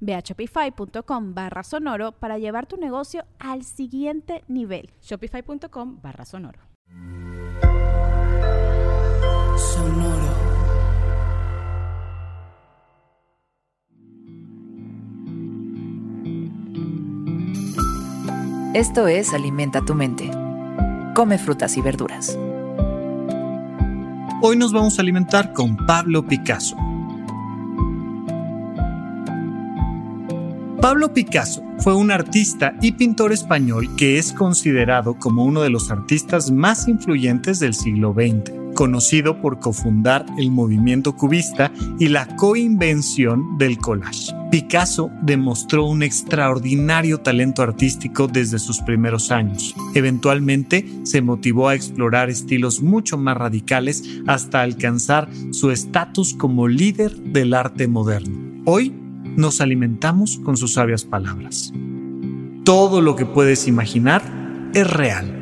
Ve a shopify.com barra sonoro para llevar tu negocio al siguiente nivel. Shopify.com barra sonoro. Sonoro. Esto es Alimenta tu mente. Come frutas y verduras. Hoy nos vamos a alimentar con Pablo Picasso Pablo Picasso fue un artista y pintor español que es considerado como uno de los artistas más influyentes del siglo XX, conocido por cofundar el movimiento cubista y la coinvención del collage. Picasso demostró un extraordinario talento artístico desde sus primeros años. Eventualmente se motivó a explorar estilos mucho más radicales hasta alcanzar su estatus como líder del arte moderno. Hoy nos alimentamos con sus sabias palabras. Todo lo que puedes imaginar es real.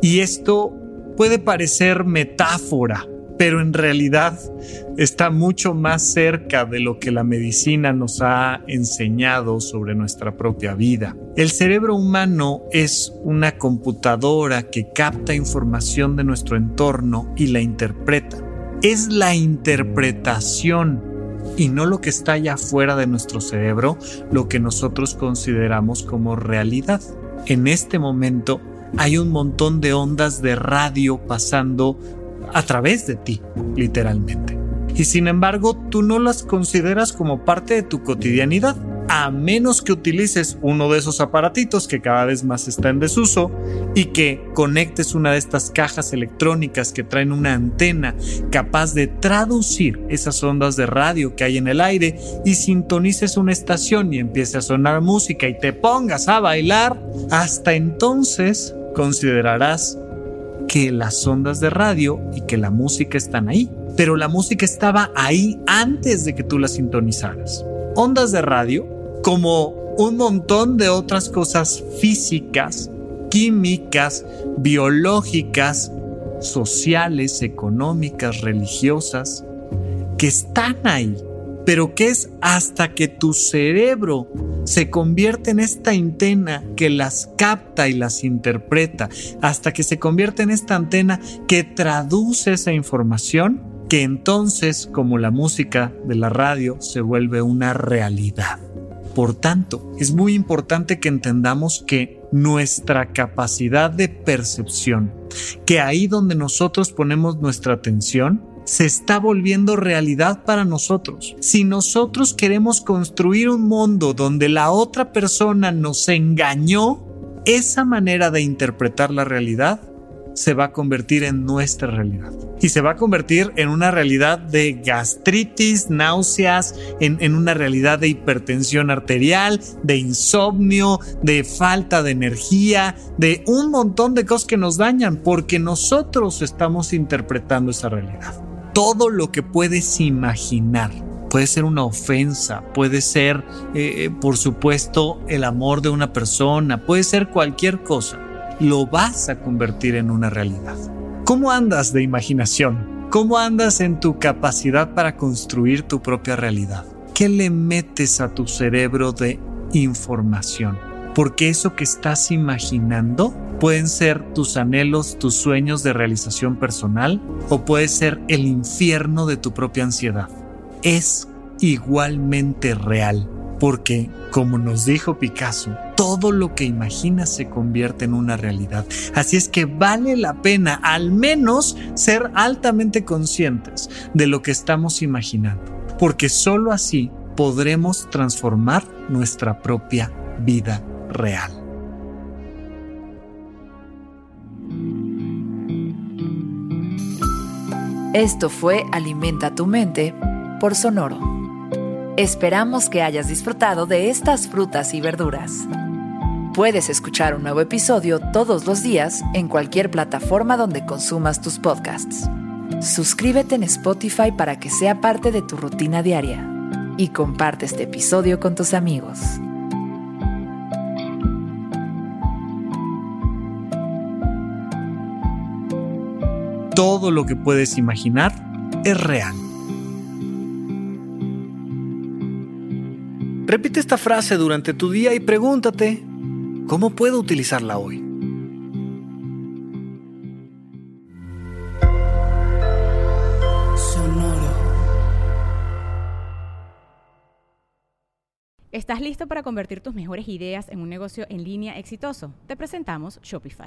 Y esto puede parecer metáfora, pero en realidad está mucho más cerca de lo que la medicina nos ha enseñado sobre nuestra propia vida. El cerebro humano es una computadora que capta información de nuestro entorno y la interpreta es la interpretación y no lo que está allá afuera de nuestro cerebro, lo que nosotros consideramos como realidad. En este momento hay un montón de ondas de radio pasando a través de ti, literalmente. Y sin embargo, tú no las consideras como parte de tu cotidianidad a menos que utilices uno de esos aparatitos que cada vez más está en desuso y que conectes una de estas cajas electrónicas que traen una antena capaz de traducir esas ondas de radio que hay en el aire y sintonices una estación y empiece a sonar música y te pongas a bailar, hasta entonces considerarás que las ondas de radio y que la música están ahí. Pero la música estaba ahí antes de que tú la sintonizaras ondas de radio como un montón de otras cosas físicas, químicas, biológicas, sociales, económicas, religiosas, que están ahí, pero que es hasta que tu cerebro se convierte en esta antena que las capta y las interpreta, hasta que se convierte en esta antena que traduce esa información que entonces, como la música de la radio, se vuelve una realidad. Por tanto, es muy importante que entendamos que nuestra capacidad de percepción, que ahí donde nosotros ponemos nuestra atención, se está volviendo realidad para nosotros. Si nosotros queremos construir un mundo donde la otra persona nos engañó, esa manera de interpretar la realidad se va a convertir en nuestra realidad. Y se va a convertir en una realidad de gastritis, náuseas, en, una realidad de hipertensión arterial, de insomnio, de falta de energía, de un montón de cosas que nos dañan porque nosotros estamos interpretando esa realidad. Todo lo que puedes imaginar. Puede ser una ofensa, puede ser, eh, por supuesto, el amor de una persona, puede ser cualquier cosa lo vas a convertir en una realidad. ¿Cómo andas de imaginación? ¿Cómo andas en tu capacidad para construir tu propia realidad? ¿Qué le metes a tu cerebro de información? Porque eso que estás imaginando pueden ser tus anhelos, tus sueños de realización personal o puede ser el infierno de tu propia ansiedad. Es igualmente real Porque, como nos dijo Picasso, todo lo que imaginas se convierte en una realidad. Así es que vale la pena al menos ser altamente conscientes de lo que estamos imaginando. Porque sólo así podremos transformar nuestra propia vida real. Esto fue Alimenta tu mente por Sonoro. Esperamos que hayas disfrutado de estas frutas y verduras. Puedes escuchar un nuevo episodio todos los días en cualquier plataforma donde consumas tus podcasts. Suscríbete en Spotify para que sea parte de tu rutina diaria y comparte este episodio con tus amigos. Todo lo que puedes imaginar es real. Repite esta frase durante tu día y pregúntate, ¿cómo puedo utilizarla hoy? ¿Estás listo para convertir tus mejores ideas en un negocio en línea exitoso? Te presentamos Shopify.